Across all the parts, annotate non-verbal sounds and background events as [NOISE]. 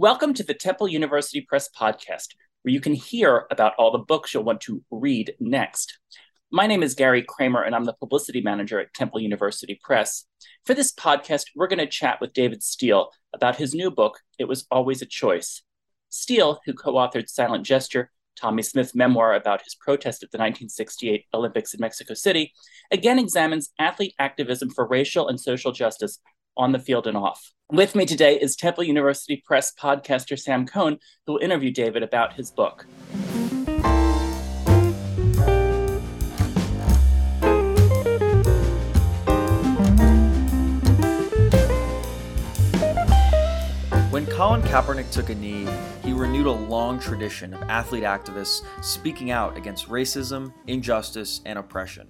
Welcome to the Temple University Press podcast, where you can hear about all the books you'll want to read next. My name is Gary Kramer, and I'm the publicity manager at Temple University Press. For this podcast, we're going to chat with David Steele about his new book, It Was Always a Choice. Steele, who co authored Silent Gesture, Tommie Smith's memoir about his protest at the 1968 Olympics in Mexico City, again examines athlete activism for racial and social justice on the field and off. With me today is Temple University Press podcaster Sam Cohn, who will interview David about his book. When Colin Kaepernick took a knee, he renewed a long tradition of athlete activists speaking out against racism, injustice, and oppression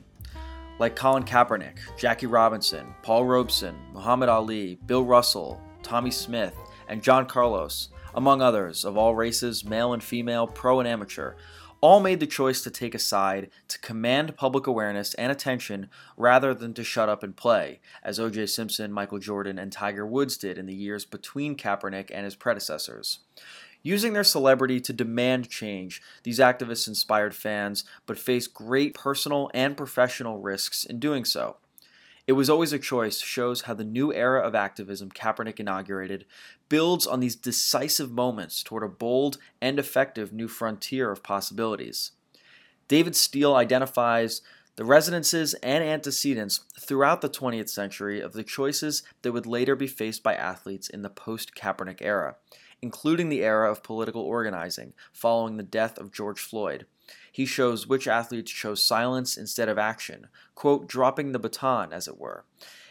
like Colin Kaepernick, Jackie Robinson, Paul Robeson, Muhammad Ali, Bill Russell, Tommie Smith, and John Carlos, among others of all races, male and female, pro and amateur, all made the choice to take a side to command public awareness and attention rather than to shut up and play, as O.J. Simpson, Michael Jordan, and Tiger Woods did in the years between Kaepernick and his predecessors. Using their celebrity to demand change, these activists inspired fans, but faced great personal and professional risks in doing so. It Was Always a Choice shows how the new era of activism Kaepernick inaugurated builds on these decisive moments toward a bold and effective new frontier of possibilities. David Steele identifies the resonances and antecedents throughout the 20th century of the choices that would later be faced by athletes in the post Kaepernick era including the era of political organizing following the death of George Floyd. He shows which athletes chose silence instead of action, quote, dropping the baton, as it were,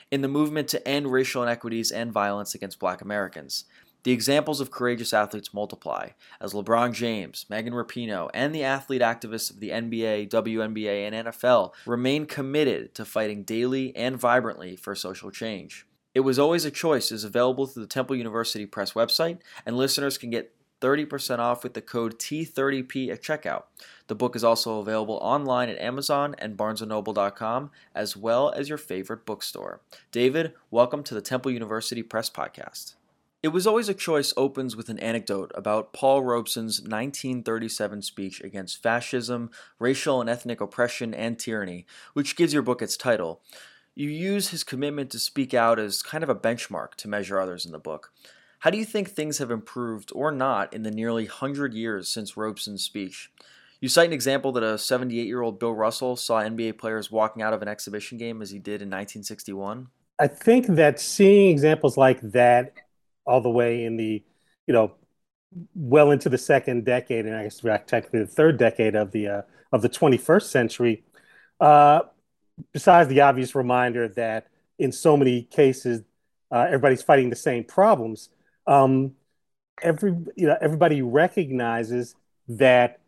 in the movement to end racial inequities and violence against black Americans. The examples of courageous athletes multiply, as LeBron James, Megan Rapinoe, and the athlete activists of the NBA, WNBA, and NFL remain committed to fighting daily and vibrantly for social change. It Was Always a Choice is available through the Temple University Press website, and listeners can get 30% off with the code T30P at checkout. The book is also available online at Amazon and barnesandnoble.com, as well as your favorite bookstore. David, welcome to the Temple University Press podcast. It Was Always a Choice opens with an anecdote about Paul Robeson's 1937 speech against fascism, racial and ethnic oppression, and tyranny, which gives your book its title. You use his commitment to speak out as kind of a benchmark to measure others in the book. How do you think things have improved or not in the nearly 100 years since Robeson's speech? You cite an example that a 78 year old Bill Russell saw NBA players walking out of an exhibition game as he did in 1961. I think that seeing examples like that all the way in the, you know, well into the second decade, and I guess technically the third decade of the uh, of the 21st century, uh, besides the obvious reminder that in so many cases uh, everybody's fighting the same problems, um, every you know everybody recognizes that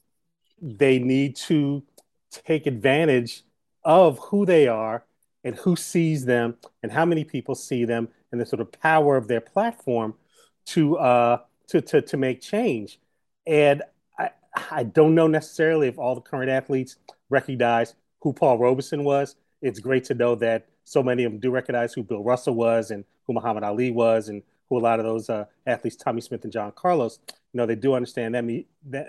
they need to take advantage of who they are and who sees them and how many people see them and the sort of power of their platform to uh, to, to to make change. And I I don't know necessarily if all the current athletes recognize who Paul Robeson was. It's great to know that so many of them do recognize who Bill Russell was and who Muhammad Ali was and who a lot of those uh, athletes, Tommie Smith and John Carlos, you know, they do understand them,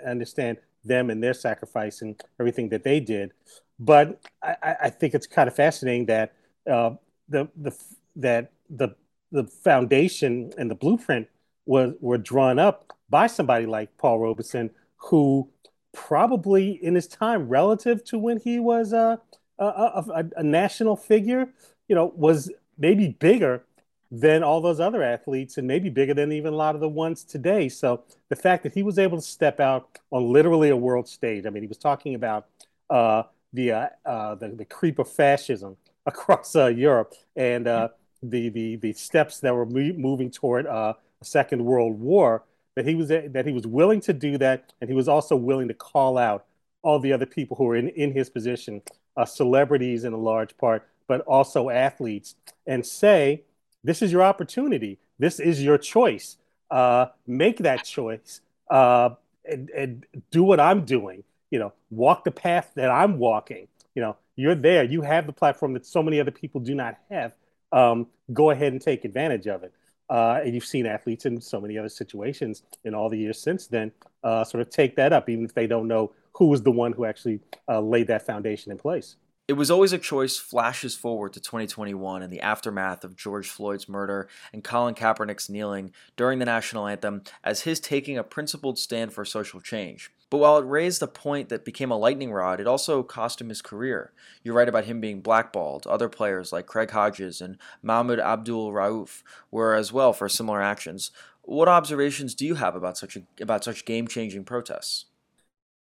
understand them and their sacrifice and everything that they did. But I, I think it's kind of fascinating that uh, the the that the the foundation and the blueprint was were drawn up by somebody like Paul Robeson, who probably in his time relative to when he was uh, a, a, a national figure, you know, was maybe bigger than all those other athletes and maybe bigger than even a lot of the ones today. So the fact that he was able to step out on literally a world stage, I mean, he was talking about uh, the, uh, uh, the, the creep of fascism [LAUGHS] across uh, Europe and uh, the, the the steps that were moving toward a second world war. That he was that he was willing to do that, and he was also willing to call out all the other people who were in, in his position uh, celebrities in a large part, but also athletes, and say, this is your opportunity. This is your choice. Uh, make that choice uh, and, and do what I'm doing. You know, walk the path that I'm walking. You know, you're there. You have the platform that so many other people do not have. Um, go ahead and take advantage of it. Uh, and you've seen athletes in so many other situations in all the years since then uh, sort of take that up, even if they don't know who was the one who actually uh, laid that foundation in place. It was always a choice flashes forward to 2021 and the aftermath of George Floyd's murder and Colin Kaepernick's kneeling during the national anthem as his taking a principled stand for social change. But while it raised a point that became a lightning rod, it also cost him his career. You write about him being blackballed. Other players like Craig Hodges and Mahmoud Abdul Rauf were as well for similar actions. What observations do you have about such a, about such game-changing protests?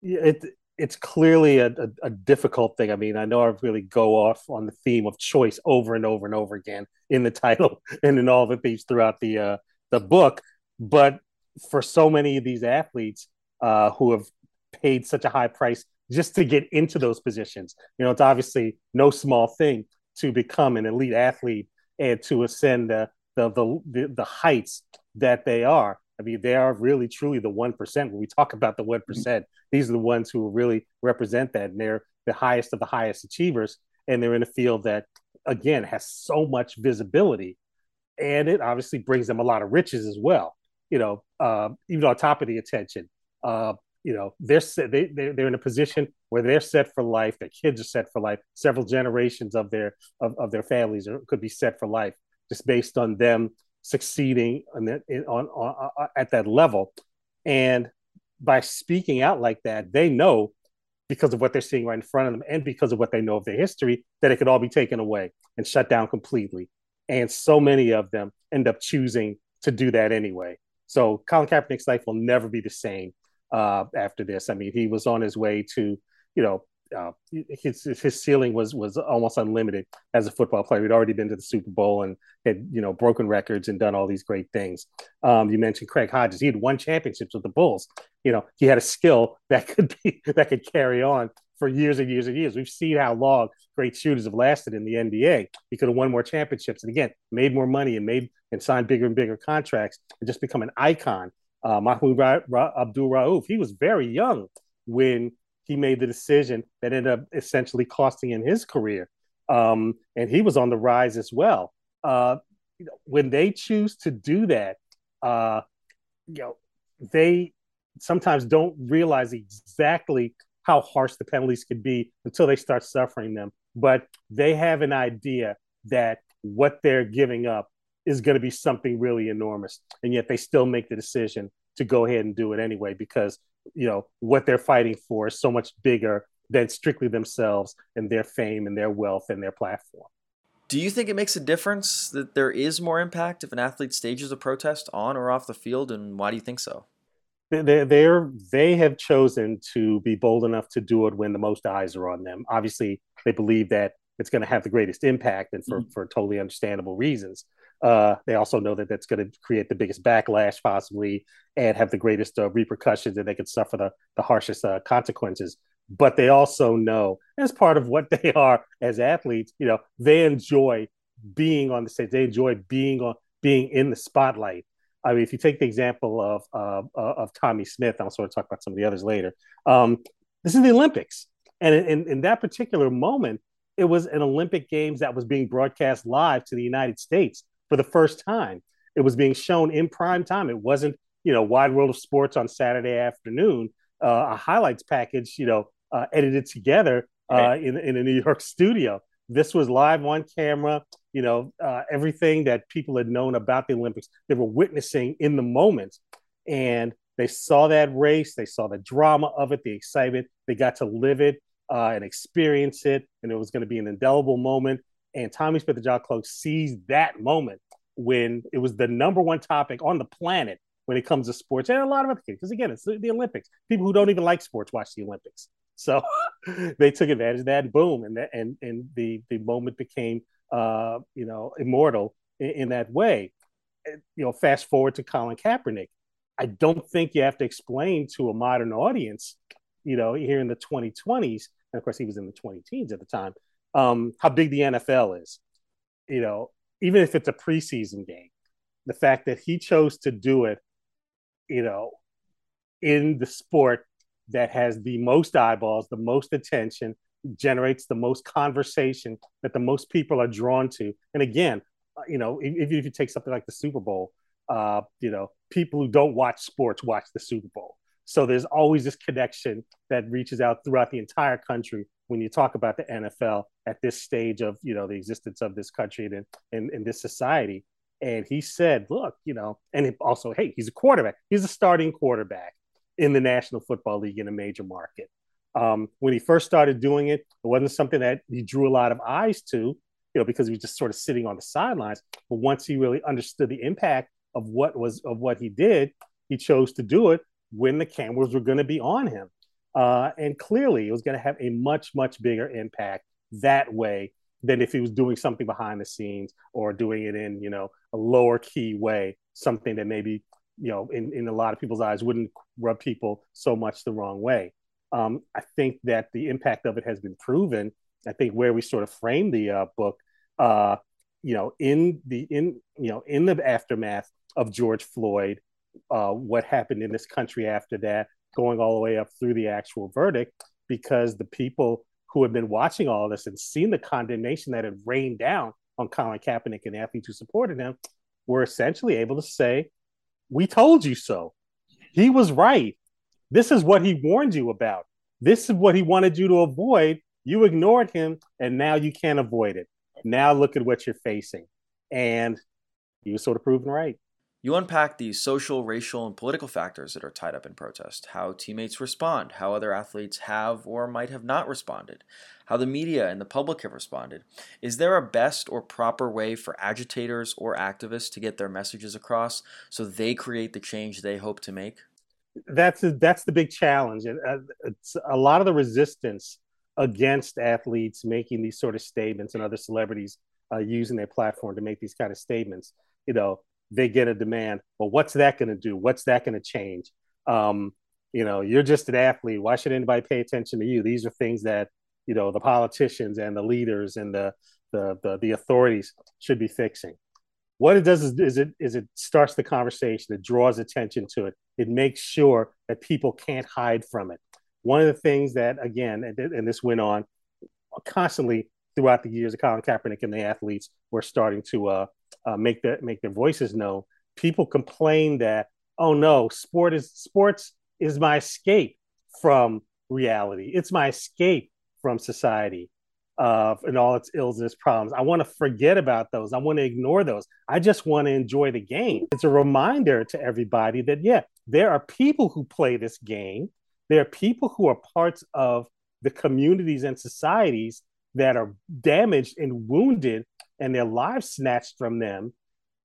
Yeah, it it's clearly a, a, a, difficult thing. I mean, I know I really go off on the theme of choice over and over and over again in the [LAUGHS] title and in all the themes throughout the uh, the book. But for so many of these athletes uh, who have paid such a high price just to get into those positions. You know, it's obviously no small thing to become an elite athlete and to ascend the the the, the heights that they are. I mean, they are really truly the one percent. When we talk about the one mm-hmm. these are the ones who really represent that, and they're the highest of the highest achievers, and they're in a field that again has so much visibility, and it obviously brings them a lot of riches as well. You know, uh, even on top of the attention, uh, you know they're set, they they're, they're in a position where they're set for life their kids are set for life several generations of their of, of their families are, could be set for life just based on them succeeding on, that, on, on, on at that level. And by speaking out like that they know because of what they're seeing right in front of them and because of what they know of their history that it could all be taken away and shut down completely. And so many of them end up choosing to do that anyway. So Colin Kaepernick's life will never be the same uh, after this. I mean, he was on his way to, you know, uh, his his ceiling was was almost unlimited as a football player. He'd already been to the Super Bowl and had you know broken records and done all these great things. Um, you mentioned Craig Hodges; he had won championships with the Bulls. You know, he had a skill [LAUGHS] that could be that could carry on for years and years and years. We've seen how long great shooters have lasted in the NBA. He could have won more championships and again made more money and made and signed bigger and bigger contracts and just become an icon uh, Mahmoud Ra- Ra- Abdul Rauf, he was very young when he made the decision that ended up essentially costing him his career. Um, and he was on the rise as well. Uh, you know, when they choose to do that, uh, you know, they sometimes don't realize exactly how harsh the penalties could be until they start suffering them. But they have an idea that what they're giving up is going to be something really enormous. And yet they still make the decision to go ahead and do it anyway because, you know, what they're fighting for is so much bigger than strictly themselves and their fame and their wealth and their platform. Do you think it makes a difference that there is more impact if an athlete stages a protest on or off the field? And why do you think so? They're, they're, they have chosen to be bold enough to do it when the most eyes are on them. Obviously, they believe that it's going to have the greatest impact and for, mm-hmm. for totally understandable reasons. Uh, they also know that that's going to create the biggest backlash possibly and have the greatest uh, repercussions and they could suffer the, the harshest uh, consequences. But they also know, as part of what [LAUGHS] they are as athletes, you know, they enjoy being on the stage. They enjoy being on being in the spotlight. I mean, if you take the example of uh, of Tommie Smith, I'll sort of talk about some of the others later. Um, this is the Olympics, and in, in that particular moment, it was an Olympic Games that was being broadcast live to the United States for the first time. It was being shown in prime time. It wasn't, you know, Wide World of Sports on Saturday afternoon, uh, a highlights package, you know, uh, edited together uh, right. in, in a New York studio. This was live on camera, you know, uh, everything that people had known about the Olympics, they were witnessing in the moment. And they saw that race, they saw the drama of it, the excitement, they got to live it uh, and experience it. And it was going to be an indelible moment. And Tommie Smith the John Carlos sees that moment when it was the number one topic on the planet when it comes to sports and a lot of other things. Because again, it's the, the, Olympics. People who don't even like sports watch the Olympics. So [LAUGHS] they took advantage of that and boom. And that, and, and the, the moment became, uh, you know, immortal in, in that way. You know, fast forward to Colin Kaepernick. I don't think you have to explain to a modern audience, you know, here in the 2020s, and of course he was in the 20 teens at the time, um, how big the NFL is. You know, even if it's a preseason game, the fact that he chose to do it, you know, in the sport that has the most eyeballs, the most attention, generates the most conversation that the most people are drawn to. And again, uh, you know, if, if you take something like the Super Bowl, uh, you know, people who don't watch sports watch the Super Bowl. So there's always this connection that reaches out throughout the entire country when you talk about the NFL at this stage of you know the existence of this country and in, this society. And he said, look, you know, and also, hey, he's a quarterback. He's a starting quarterback in the National Football League in a major market. Um, when he first started doing it, it wasn't something that he drew a lot of eyes to, you know, because he was just sort of sitting on the sidelines. But once he really understood the impact of what was of what he did, he chose to do it when the cameras were going to be on him. Uh, and clearly, it was going to have a much, much bigger impact that way than if he was doing something behind the scenes or doing it in, you know, a lower key way, something that maybe, you know, in, in a lot of people's eyes wouldn't rub people so much the wrong way. Um, I think that the impact of it has been proven. I think where we sort of frame the uh, book, uh, you know, in the in you know in the aftermath of George Floyd, uh, what happened in this country after that, going all the way up through the actual verdict, because the people who had been watching all this and seen the condemnation that had rained down on Colin Kaepernick and athletes who supported him were essentially able to say, "We told you so. He was right. This is what he warned you about. This is what he wanted you to avoid. You ignored him, and now you can't avoid it. Now look at what you're facing." And he was sort of proven right. You unpack the social, racial, and political factors that are tied up in protest, how teammates respond, how other athletes have or might have not responded, how the media and the public have responded. Is there a best or proper way for agitators or activists to get their messages across so they create the change they hope to make? That's that's the big challenge, uh, a lot of the resistance against athletes making these sort of statements and other celebrities uh, using their platform to make these kind of statements. You know, they get a demand. Well, what's that going to do? What's that going to change? Um, you know, you're just an athlete. Why should anybody pay attention to you? These are things that you know the politicians and the leaders and the the the, the authorities should be fixing. What it does is, is it is it starts the conversation. It draws attention to it. It makes sure that people can't hide from it. One of the things that again, and, and this went on constantly throughout the years of Colin Kaepernick and the athletes were starting to uh, uh, make their make their voices known. People complain that oh no, sport is sports is my escape from reality. It's my escape from society uh, and all its ills and its problems. I want to forget about those. I want to ignore those. I just want to enjoy the game. It's a reminder to everybody that yeah, there are people who play this game. There are people who are parts of the communities and societies that are damaged and wounded and their lives snatched from them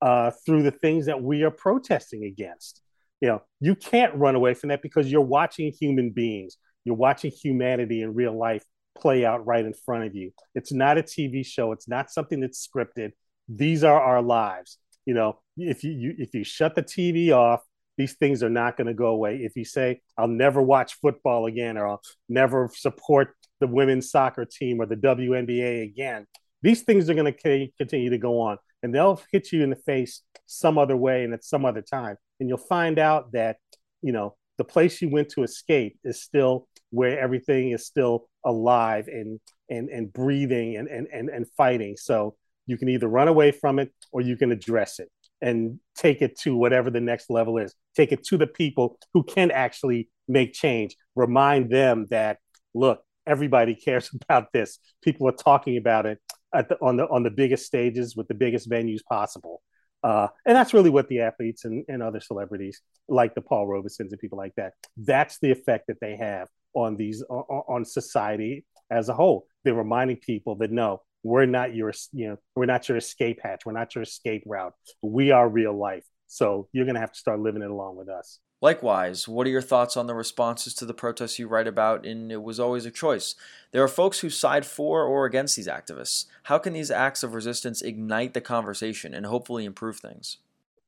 uh, through the things that we are protesting against. You know, you can't run away from that because you're watching human beings. You're watching humanity in real life play out right in front of you. It's not a TV show. It's not something that's scripted. These are our lives. You know, if you, you if you shut the TV off, these things are not going to go away. If you say, I'll never watch football again, or I'll never support the women's soccer team or the WNBA again, these things are going to continue to go on and they'll hit you in the face some other way and at some other time. And you'll find out that, you know, the place you went to escape is still where everything is still alive and and and breathing and and and, and fighting. So you can either run away from it or you can address it and take it to whatever the next level is. Take it to the people who can actually make change. Remind them that look, everybody [LAUGHS] cares about this. People are talking about it at the, on the on the biggest stages with the biggest venues possible. Uh, and that's really what the athletes and, and other celebrities like the Paul Robesons and people like that. That's the effect that they have on these on, on society as a whole. They're reminding people that no, we're not your you know we're not your escape hatch. We're not your escape route. We are real life. So you're gonna have to start living it along with us. Likewise, what are your thoughts on the responses to the protests you write about in It Was Always a Choice? There are folks who side for or against these activists. How can these acts of resistance ignite the conversation and hopefully improve things?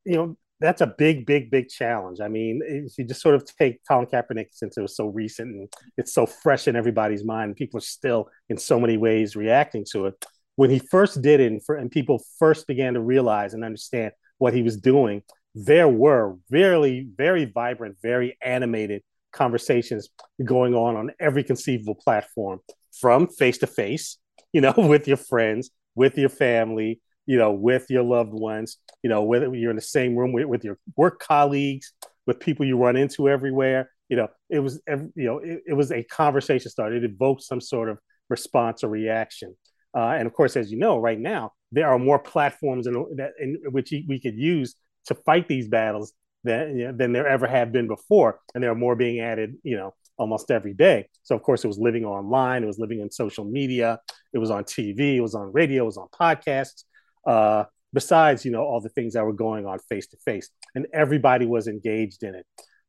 You know, that's a big, big, big challenge. I mean, if you just sort of take Colin Kaepernick since it was so recent and it's so fresh in everybody's mind, people are still in so many ways reacting to it. When he first did it and, for, and people first began to realize and understand what he was doing, there were very, very vibrant, very animated conversations going on on every conceivable platform from face to face, you know, [LAUGHS] with your friends, with your family, you know, with your loved ones, you know, whether you're in the same room with, with your work colleagues, with people you run into everywhere, you know, it was, you know, it, it was a conversation started. It evoked some sort of response or reaction. Uh, and of course, as you know, right now, there are more platforms in, in which we could use to fight these battles than, you know, than there ever have been before. And there are more being added, you know, almost every day. So, of course, it was living online, it was living in social media, it was on TV, it was on radio, it was on podcasts. Uh, besides, you know, all the things that were going on face to face, and everybody was engaged in it.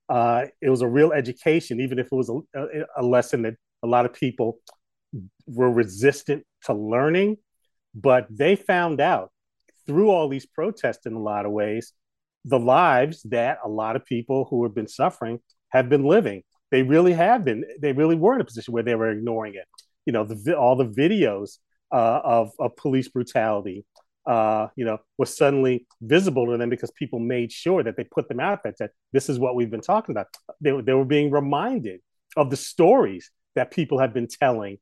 Uh, it was a real education, even if it was a, a lesson that a lot of people were resistant to learning, but they found out through all these protests in a lot of ways the lives that a lot of people who have been suffering have been living. They really have been. They really were in a position where they were ignoring it. You know, the, all the videos uh, of, of police brutality, uh, you know, was suddenly visible to them because people made sure that they put them out there. That this is what we've been talking about. They, they were being reminded of the stories that people have been telling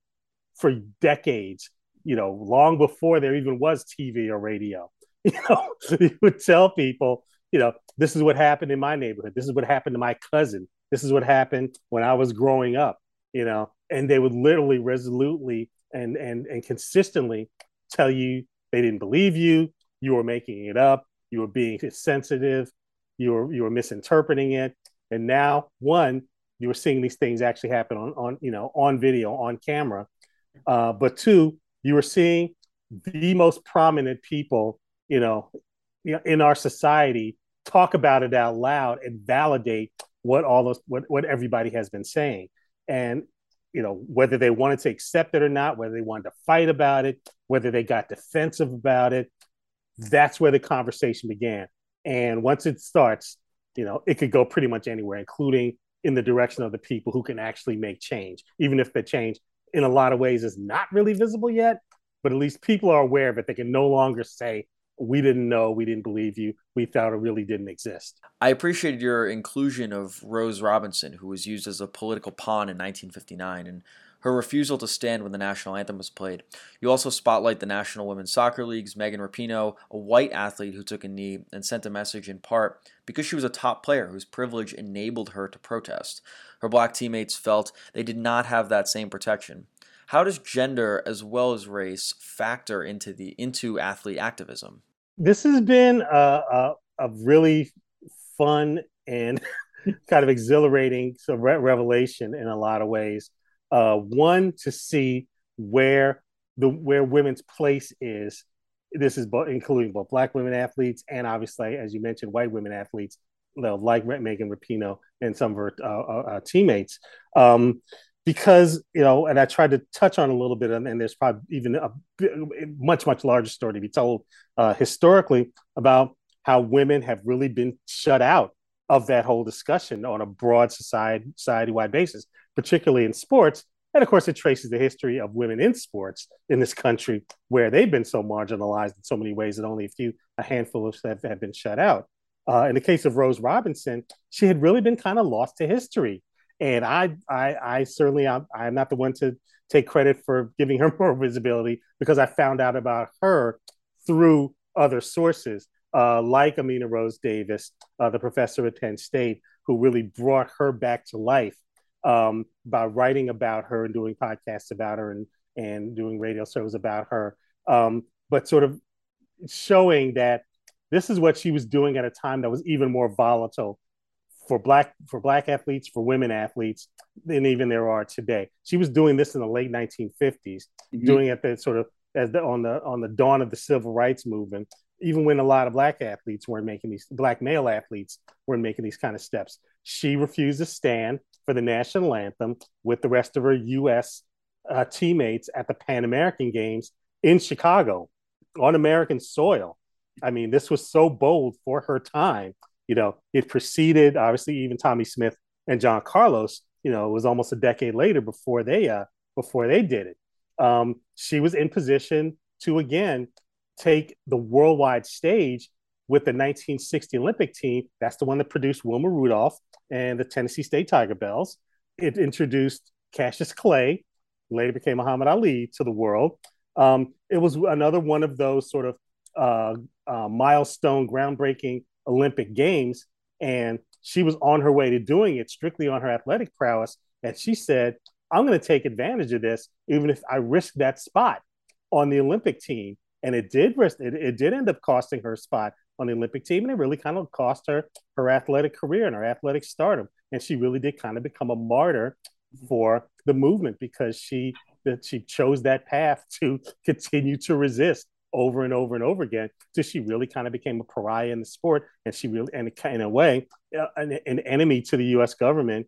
for decades, you know, long before there even was TV or radio. [LAUGHS] You know, you would tell people, you know, this is what happened in my neighborhood. This is what happened to my cousin. This is what happened when I was growing up, you know, and they would literally resolutely and and and consistently tell you they didn't believe you, you were making it up, you were being sensitive, you were you were misinterpreting it. And now one, you were seeing these things actually happen on on you know on video, on camera uh, but two, you were seeing the most prominent people, you know, in our society talk about it out loud and validate what all those what, what everybody has been saying. And you know, whether they wanted to accept it or not, whether they wanted to fight about it, whether they got defensive about it, that's where the conversation began. And once it starts, you know, it could go pretty much anywhere, including in the direction of the people who can actually make change, even if the change in a lot of ways is not really visible yet, but at least people are aware of it. They can no longer say, we didn't know, we didn't believe you, we thought it really didn't exist. I appreciated your inclusion of Rose Robinson, who was used as a political pawn in 1959, and her refusal to stand when the national anthem was played. You also spotlight the National Women's Soccer League's Megan Rapinoe, a white athlete who took a knee and sent a message in part because she was a top player whose privilege enabled her to protest. Her black teammates felt they did not have that same protection. How does gender as well as race factor into the into athlete activism? This has been a, a, a really fun and [LAUGHS] kind of exhilarating revelation in a lot of ways. Uh, one to see where the where women's place is. This is both, including both black women athletes and obviously, as you mentioned, white women athletes, like Megan Rapinoe and some of her uh, uh, uh, teammates. Um, because you know, and I tried to touch on a little bit, and, and there's probably even a much much larger story to be told uh, historically about how women have really been shut out of that whole discussion on a broad society society wide basis particularly in sports. And of course, it traces the history of women in sports in this country, where they've been so marginalized in so many ways that only a few, a handful of have, have been shut out. Uh, in the case of Rose Robinson, she had really been kind of lost to history, and I, I, I certainly, I'm, I'm not the one to take credit for giving her [LAUGHS] more visibility because I found out about her through other sources, uh, like Amira Rose Davis, uh, the professor at Penn State, who really brought her back to life um, by writing about her and doing podcasts about her and and doing radio shows about her, um, but sort of showing that this is what she was doing at a time that was even more volatile for black for black athletes, for women athletes than even there are today. She was doing this in the late 1950s, mm-hmm. doing it the sort of as the, on the on the dawn of the civil rights movement, even when a lot of black athletes weren't making these black male athletes weren't making these kind of steps. She refused to stand for the national anthem with the rest of her U.S. Uh, teammates at the Pan American Games in Chicago on American soil. I mean, this was so bold for her time. You know, it preceded obviously even Tommie Smith and John Carlos. You know, it was almost a decade later before they uh, before they did it. Um, she was in position to again take the worldwide stage with the 1960 Olympic team. That's the one that produced Wilma Rudolph and the Tennessee State Tigerbelles. It introduced Cassius Clay, later became Muhammad Ali, to the world. Um, it was another one of those sort of uh, uh, milestone, groundbreaking Olympic Games, and she was on her way to doing it strictly on her athletic prowess. And she said, I'm going to take advantage of this, even if I risk that spot on the Olympic team. And it did risk it, it did end up costing her a spot on the Olympic team, and it really kind of cost her her athletic career and her athletic stardom. And she really did kind of become a martyr for the movement because she that she chose that path to [LAUGHS] continue to resist over and over and over again so she really kind of became a pariah in the sport and she really and in a way uh, an, an, enemy to the us government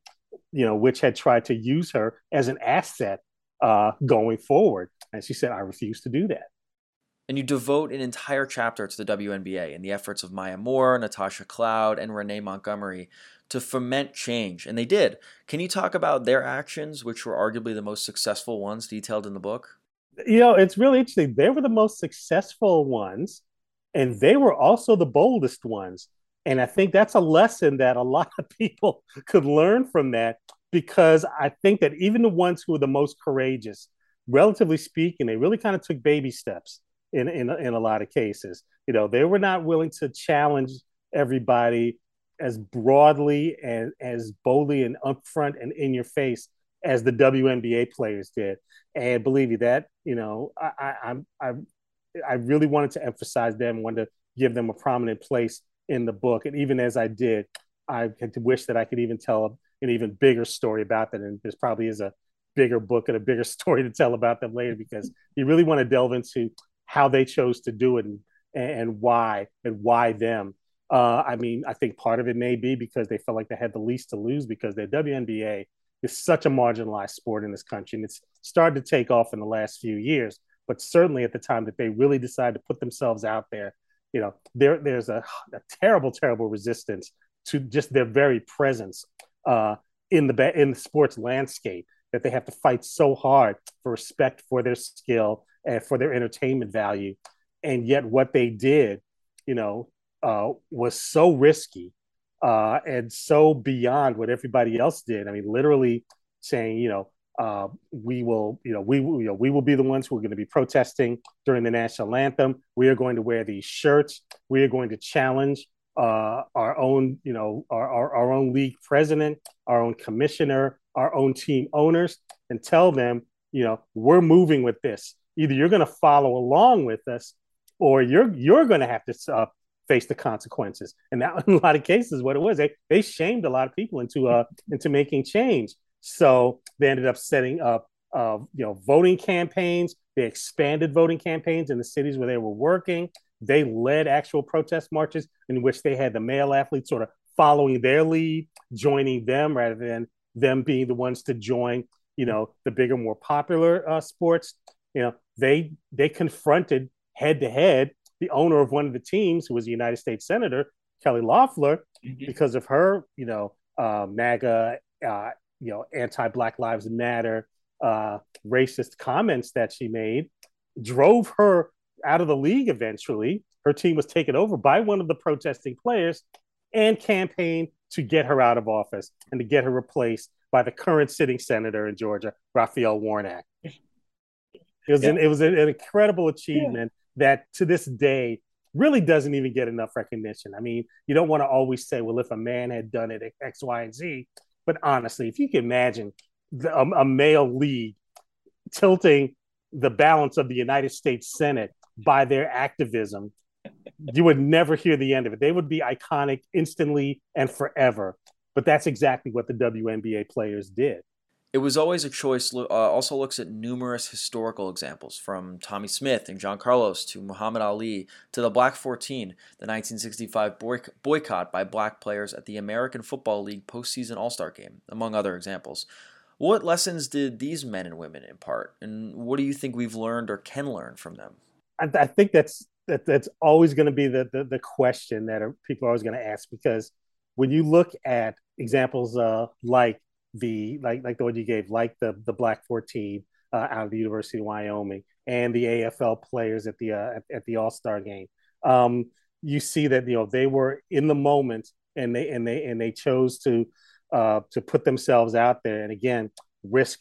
you know which had tried to use her as an asset uh, going forward and she said i refuse to do that and you devote an entire chapter to the WNBA and the efforts of Maya Moore, Natasha Cloud, and Renee Montgomery to foment change. And they did. Can you talk about their actions, which were arguably the most successful ones detailed in the book? You know, it's really interesting. They were the most successful ones, and they were also the boldest ones. And I think that's a lesson that a lot of people [LAUGHS] could learn from that because I think that even the ones who were the most courageous, relatively speaking, they really kind of took baby steps in, in, in a lot of cases. You know, they were not willing to challenge everybody as broadly and as boldly and upfront and in your face as the WNBA players did. And believe me, that you know, I, I, I, I really wanted to emphasize them, wanted to give them a prominent place in the book. And even as I did, I could wish that I could even tell an even bigger story about them. And there's probably is a bigger book and a bigger [LAUGHS] story to tell about them later because you really want to delve into how they chose to do it and, and why and why them. Uh, I mean, I think part of it may be because they felt like they had the least to lose because their WNBA is such a marginalized sport in this country, and it's started to take off in the last few years. But certainly at the time that they really decided to put themselves out there, you know, there there's a, a terrible, terrible resistance to just their very presence uh, in the in the sports landscape that they have to fight so hard for respect for their skill and for their entertainment value, and yet what they did, you know, uh, was so risky uh, and so beyond what everybody else did. I mean, literally saying, you know, uh, we will, you know, we, you know, we will be the ones who are going to be protesting during the national anthem. We are going to wear these shirts. We are going to challenge uh, our own, you know, our, our, our own league president, our own commissioner, our own team owners, and tell them, you know, we're moving with this. Either you're going to follow along with us, or you're you're going to have to uh, face the consequences. And that, [LAUGHS] in a lot of cases, what it was, they, they shamed a lot of people into uh into making change. So they ended up setting up uh, you know voting campaigns. They expanded voting campaigns in the cities where they were working. They led actual protest marches in which they had the male athletes sort of following their lead, joining them rather than them being the ones to join, you know, the bigger, more popular uh, sports. You know, they they confronted head to head the owner of one of the teams, who was a United States Senator, Kelly Loeffler, mm-hmm. because of her, you know, uh, MAGA, uh, you know, anti Black Lives Matter, uh, racist comments that she made, drove her out of the league eventually. Her team was taken over by one of the protesting players and campaigned to get her out of office and to get her replaced by the current sitting senator in Georgia, Raphael Warnock. It was, yeah. an, it was an, incredible achievement that to this day really doesn't even get enough recognition. I mean, you don't want to always say, well, if a man had done it X, Y, and Z, but honestly, if you can imagine the, a, a male league tilting the balance of the United States Senate by their activism, you would never hear the end of it. They would be iconic instantly and forever. But that's exactly what the WNBA players did. It was always a choice. Uh, also looks at numerous historical examples, from Tommie Smith and John Carlos to Muhammad Ali to the Black 14, the 1965 boycott by black players at the American Football League postseason All Star game, among other examples. What lessons did these men and women impart, and what do you think we've learned or can learn from them? I, I think that's that, that's always going to be the, the, the question that people are always going to ask because when you look at examples uh, like the like like the one you gave, like the the Black 14 uh, out of the University of Wyoming and the AFL players at the uh, at, at, the All Star game. Um, you see that you know they were in the moment and they and they and they chose to uh, to put themselves out there and again risk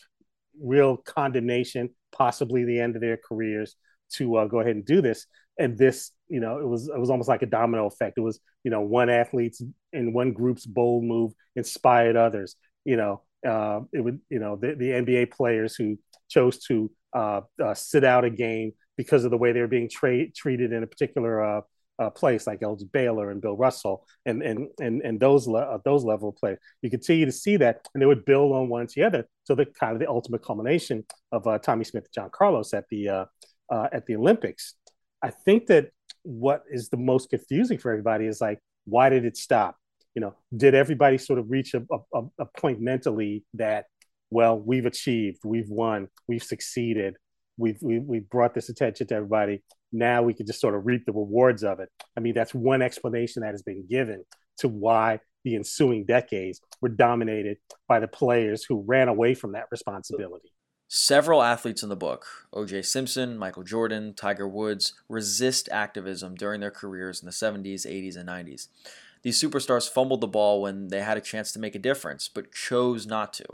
real condemnation, possibly the end of their careers to uh, go ahead and do this. And this you know, it was it was almost like a domino effect. It was you know one athlete's and one group's bold move inspired others. You know, uh, it would you know the, the NBA players who chose to uh, uh, sit out a game because of the way they were being tra- treated in a particular uh, uh, place, like Elgin Baylor and Bill Russell, and and and and those le- uh, those level of play. You continue to see that, and they would build on one together. So the kind of the ultimate culmination of Tommie Smith and John Carlos at the at the Olympics. I think that what is the most confusing for everybody is like, why did it stop? You know, did everybody sort of reach a, a, a point mentally that, well, we've achieved, we've won, we've succeeded, we've, we, we've brought this attention to everybody. Now we can just sort of reap the rewards of it. I mean, that's one explanation that has been given to why the ensuing decades were dominated by the players who ran away from that responsibility. Several athletes in the book, O.J. Simpson, Michael Jordan, Tiger Woods, resist activism during their careers in the 70s, 80s, and 90s. These superstars fumbled the ball when they had a chance to make a difference, but chose not to.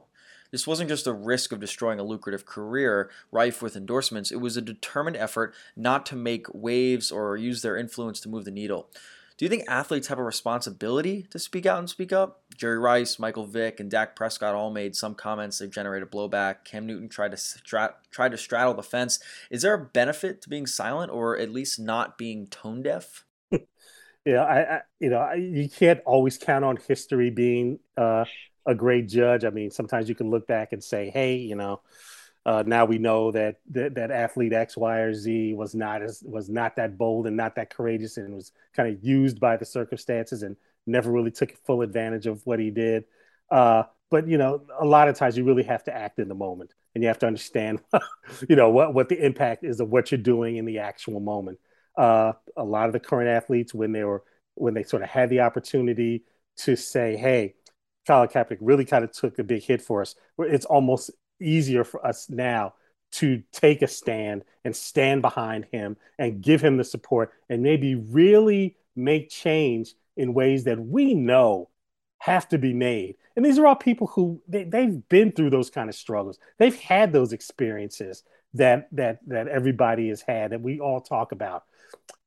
This wasn't just a risk of destroying a lucrative career rife with endorsements, it was a determined effort not to make waves or use their influence to move the needle. Do you think athletes have a responsibility to speak out and speak up? Jerry Rice, Michael Vick, and Dak Prescott all made some comments that generated blowback. Cam Newton tried to strat- tried to straddle the fence. Is there a benefit to being silent, or at least not being tone deaf? Yeah, I, I you know I, you can't always count on history being uh, a great judge. I mean, sometimes you can look back and say, hey, you know, uh, now we know that, that, that athlete X, Y, or Z was not as was not that bold and not that courageous, and was kind of used by the circumstances and never really took full advantage of what he did. Uh, but you know, a lot of times you really have to act in the moment, and you have to understand, [LAUGHS] you know, what what the impact is of what you're doing in the actual moment. Uh, a lot of the current athletes, when they were when they sort of had the opportunity to say, "Hey, Colin Kaepernick really kind of took a big hit for us," it's almost easier for us now to take a stand and stand behind him and give him the support and maybe really make change in ways that we know have to be made. And these are all people who they, they've been through those kind of struggles. They've had those experiences that that that everybody has had that we all talk about.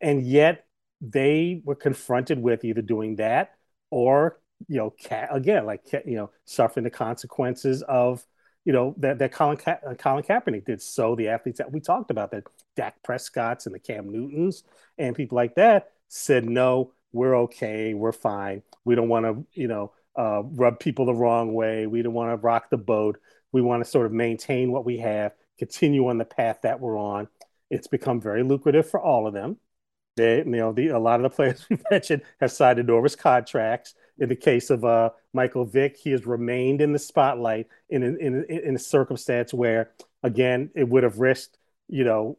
And yet they were confronted with either doing that or you know again like you know suffering the consequences of you know that that Colin Ka- uh, Colin Kaepernick did. So the athletes that we talked about, that Dak Prescott's and the Cam Newtons and people like that, said no, we're okay, we're fine. We don't want to, you know, uh, rub people the wrong way. We don't want to rock the boat. We want to sort of maintain what we have, continue on the path that we're on. It's become very lucrative for all of them. They, you know, the, a lot of the players [LAUGHS] we mentioned have signed enormous contracts. In the case of uh, Michael Vick, he has remained in the spotlight in, in, in, in a circumstance where, again, it would have risked, you know,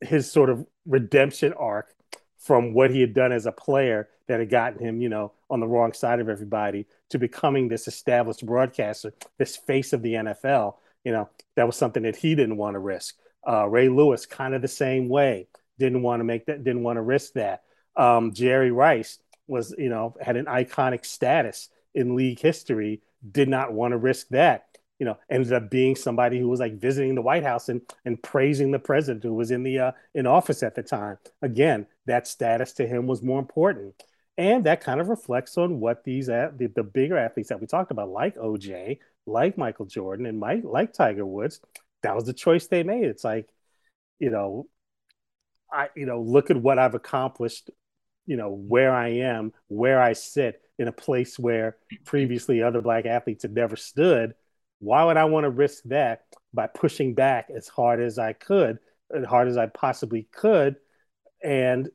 his sort of redemption arc from what he had done as a player that had gotten him, you know, on the wrong side of everybody to becoming this established broadcaster, this face of the NFL. You know, that was something that he didn't want to risk. Uh, Ray Lewis, kind of the same way, didn't want to make that, didn't want to risk that. Um, Jerry Rice, was, you know, had an iconic status in league history, did not want to risk that. You know, ended up being somebody who was like visiting the White House and and praising the president who was in the uh, in office at the time. Again, that status to him was more important, and that kind of reflects on what these the, the bigger athletes that we talked about, like OJ, like Michael Jordan, and Mike like Tiger Woods. That was the choice they made. It's like, you know, I you know look at what I've accomplished you know where I am, where I sit in a place where previously other black athletes had never stood. Why would I want to risk that by pushing back as hard as I could, as hard as I possibly could, and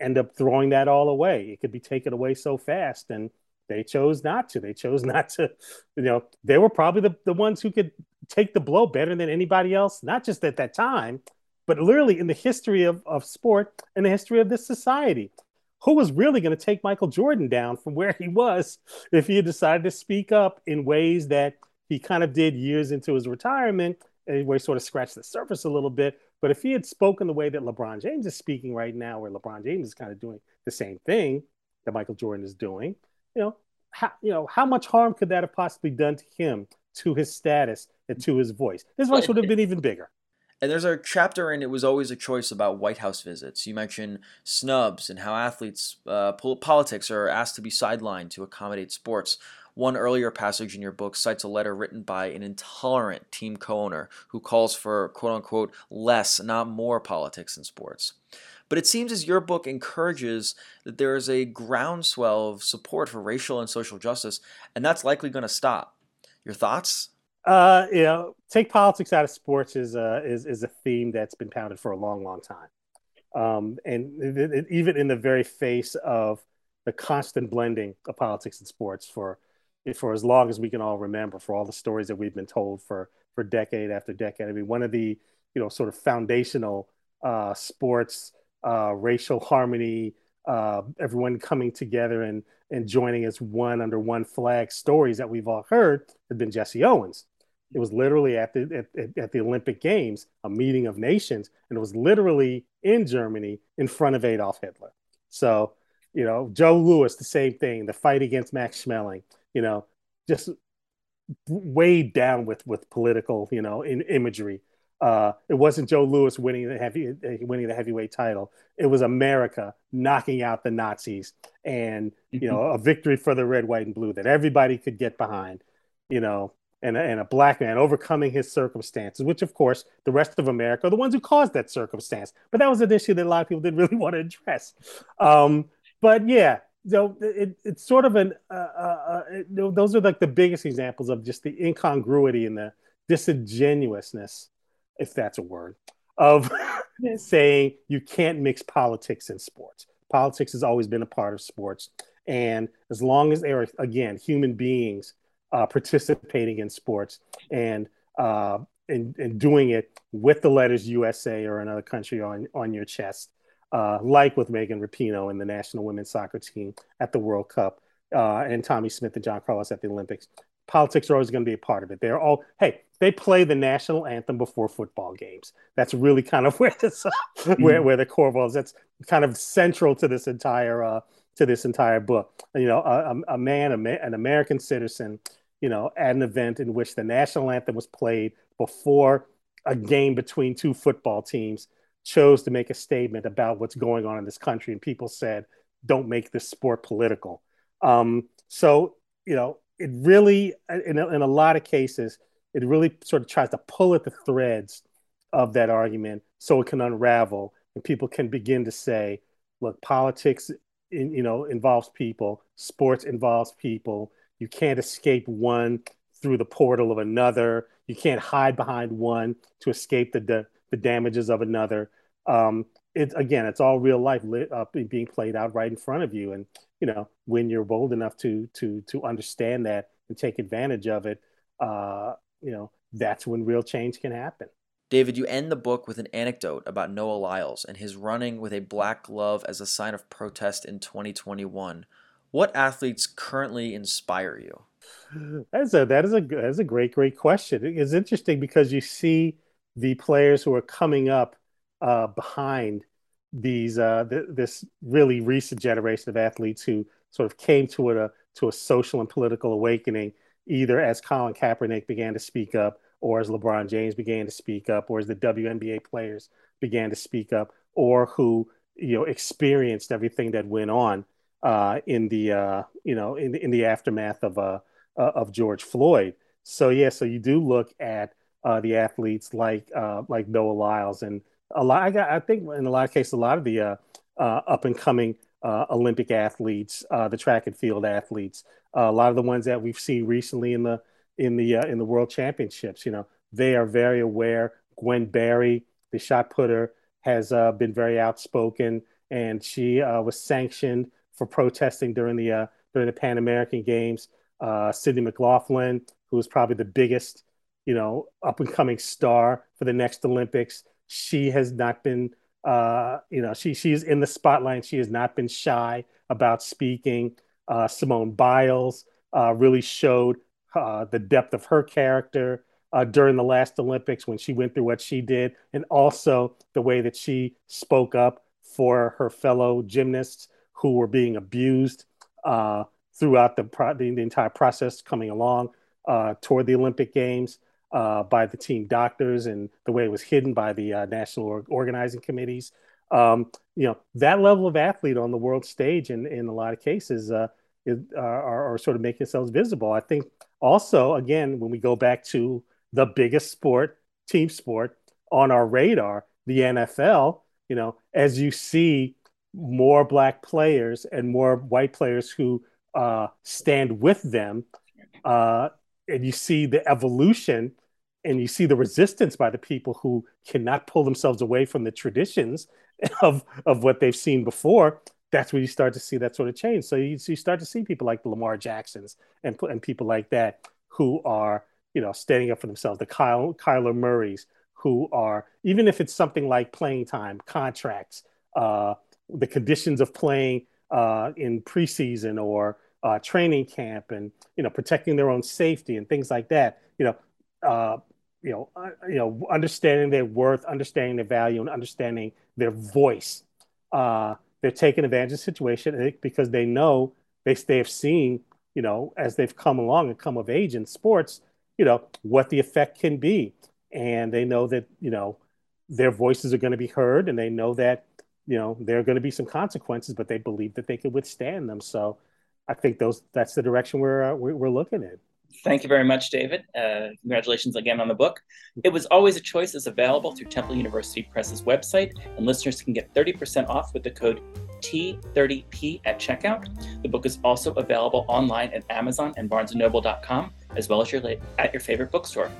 end up throwing that all away? It could be taken away so fast, and they chose not to. They chose [LAUGHS] not to. You know, they were probably the, the ones who could take the blow better than anybody else, not just at that time, but literally in the history of, of sport and the history of this society who was really going to take Michael Jordan down from where he was [LAUGHS] if he had decided to speak up in ways that he kind of did years into his retirement, eh, where he sort of scratched the surface a little bit. But if he had spoken the way that LeBron James is speaking right now, where LeBron James is kind of doing the same thing that Michael Jordan is doing, you know, how, you know, how much harm could that have possibly done to him, to his status, and to his voice? His voice would have been even bigger. And there's a chapter in It Was Always a Choice about White House visits. You mention snubs and how athletes, uh, politics are asked to be sidelined to accommodate sports. One earlier passage in your book cites a letter written by an intolerant team co owner who calls for quote unquote less, not more politics in sports. But it seems as your book encourages that there is a groundswell of support for racial and social justice, and that's likely going to stop. Your thoughts? Uh, you know, take politics out of sports is a is is a theme that's been pounded for a long, long time, um, and it, it, even in the very face of the constant blending of politics and sports for for as long as we can all remember, for all the stories that we've been told for for decade after decade. I mean, one of the you know sort of foundational uh, sports uh, racial harmony, uh, everyone coming together and and joining as one under one flag stories that we've all heard have been Jesse Owens. It was literally at the at, at, the Olympic Games, a meeting of nations, and it was literally in Germany in front of Adolf Hitler. So, you know, Joe Louis, the same thing, the fight against Max Schmeling, you know, just weighed down with with political, you know, in imagery. Uh, it wasn't Joe Louis winning the heavy winning the heavyweight title. It was America knocking out the Nazis, and you know a victory for the red, white, and blue that everybody could get behind. You know, and and a black man overcoming his circumstances, which of course the rest of America are the ones who caused that circumstance. But that was an issue that a lot of people didn't really want to address. Um, but yeah, so it, it's sort of an uh, uh, uh it, those are like the biggest examples of just the incongruity and the disingenuousness if that's a word, of [LAUGHS] saying you can't mix politics and sports. Politics has always been a part of sports. And as long as there are, again, human beings uh, participating in sports and, uh, and, and doing it with the letters USA or another country on, on your chest, uh, like with Megan Rapinoe and the national women's soccer team at the World Cup, uh, and Tommie Smith and John Carlos at the Olympics. Politics are always going to be a part of it. They're all, hey, they play the national anthem before football games. That's really kind of [LAUGHS] where this mm-hmm. where, where the core was. That's kind of central to this entire uh, to this entire book. You know, a, a man, a, an American citizen, you know, at an event in which the national anthem was played before a game between two football teams, chose to make a statement about what's going on in this country, and people said, "Don't make this sport political." Um, so, you know, it really, in a, in a lot of cases it really sort of tries to pull at the threads of that argument so it can unravel and people can begin to say look politics in, you know involves people sports involves people. You can't escape one through the portal of another. You can't hide behind one to escape the the, the damages of another. Um, it's again it's all real life lit, uh, being played out right in front of you. And you know when you're bold enough to to to understand that and take advantage of it uh, you know, that's when real change can happen. David, you end the book with an anecdote about Noah Lyles and his running with a black glove as a sign of protest in 2021. What athletes currently inspire you? That's a that is a that's a great great question. It's interesting because you see the players who are coming up uh, behind these uh, th- this really recent generation of athletes who sort of came to a to a social and political awakening either as Colin Kaepernick began to speak up, or as LeBron James began to speak up, or as the WNBA players began to speak up, or who you know experienced everything that went on uh, in the uh, you know in, in the aftermath of uh, uh, of George Floyd. So yeah, so you do look at uh, the athletes like uh, like Noah Lyles and a lot. I, got, I think in a lot of cases, a lot of the uh, uh, up and coming uh, Olympic athletes, uh, the track and field athletes, uh, a lot of the ones that we've seen recently in the in the uh, in the World Championships. You know, they are very aware. Gwen Berry, the shot putter, has uh, been very outspoken, and she uh, was sanctioned for protesting during the during the Pan American Games. Sydney McLaughlin, who is probably the biggest, you know, up and coming star for the next Olympics, she has not been uh, you know, she she's in the spotlight. She has not been shy about speaking. Uh, Simone Biles uh, really showed uh, the depth of her character uh, during the last Olympics when she went through what she did, and also the way that she spoke up for her fellow gymnasts who were being abused uh, throughout the, pro- the, the entire process coming along toward the Olympic Games. Uh, by the team doctors and the way it was hidden by the uh, national organizing committees. Um, you know, that level of athlete on the world stage in, in a lot of cases uh, is, are, are sort of making themselves visible. I think also, again, when we go back to the biggest sport, team sport on our radar, the NFL, you know, as you see more black players and more white players who uh, stand with them, uh, and you see the evolution and you see the resistance by the people who cannot pull themselves away from the traditions [LAUGHS] of of what they've seen before that's where you start to see that sort of change. So you, you start to see people like the lamar jacksons and, and people like that who are you know standing up for themselves the Kyle, kyler murrays who are even if it's something like playing time contracts uh, the conditions of playing uh, in preseason or uh, training camp and you know protecting their own safety and things like that you know uh, you know uh, you know understanding their worth understanding their value and understanding their voice. Uh, they're taking advantage of the situation because they know they, they have seen you know as they've come along and come of age in sports you know what the effect can be. And they know that you know their voices are going to be heard and they know that you know there are going to be some consequences but they believe that they can withstand them. So I think those that's the direction we're uh, we're looking at. Thank you very much, David. Uh, congratulations again on the book. It was always a choice is available through Temple University Press's website, and listeners can get 30% off with the code T30P at checkout. The book is also available online at Amazon and BarnesandNoble.com, as well as your at your favorite bookstore.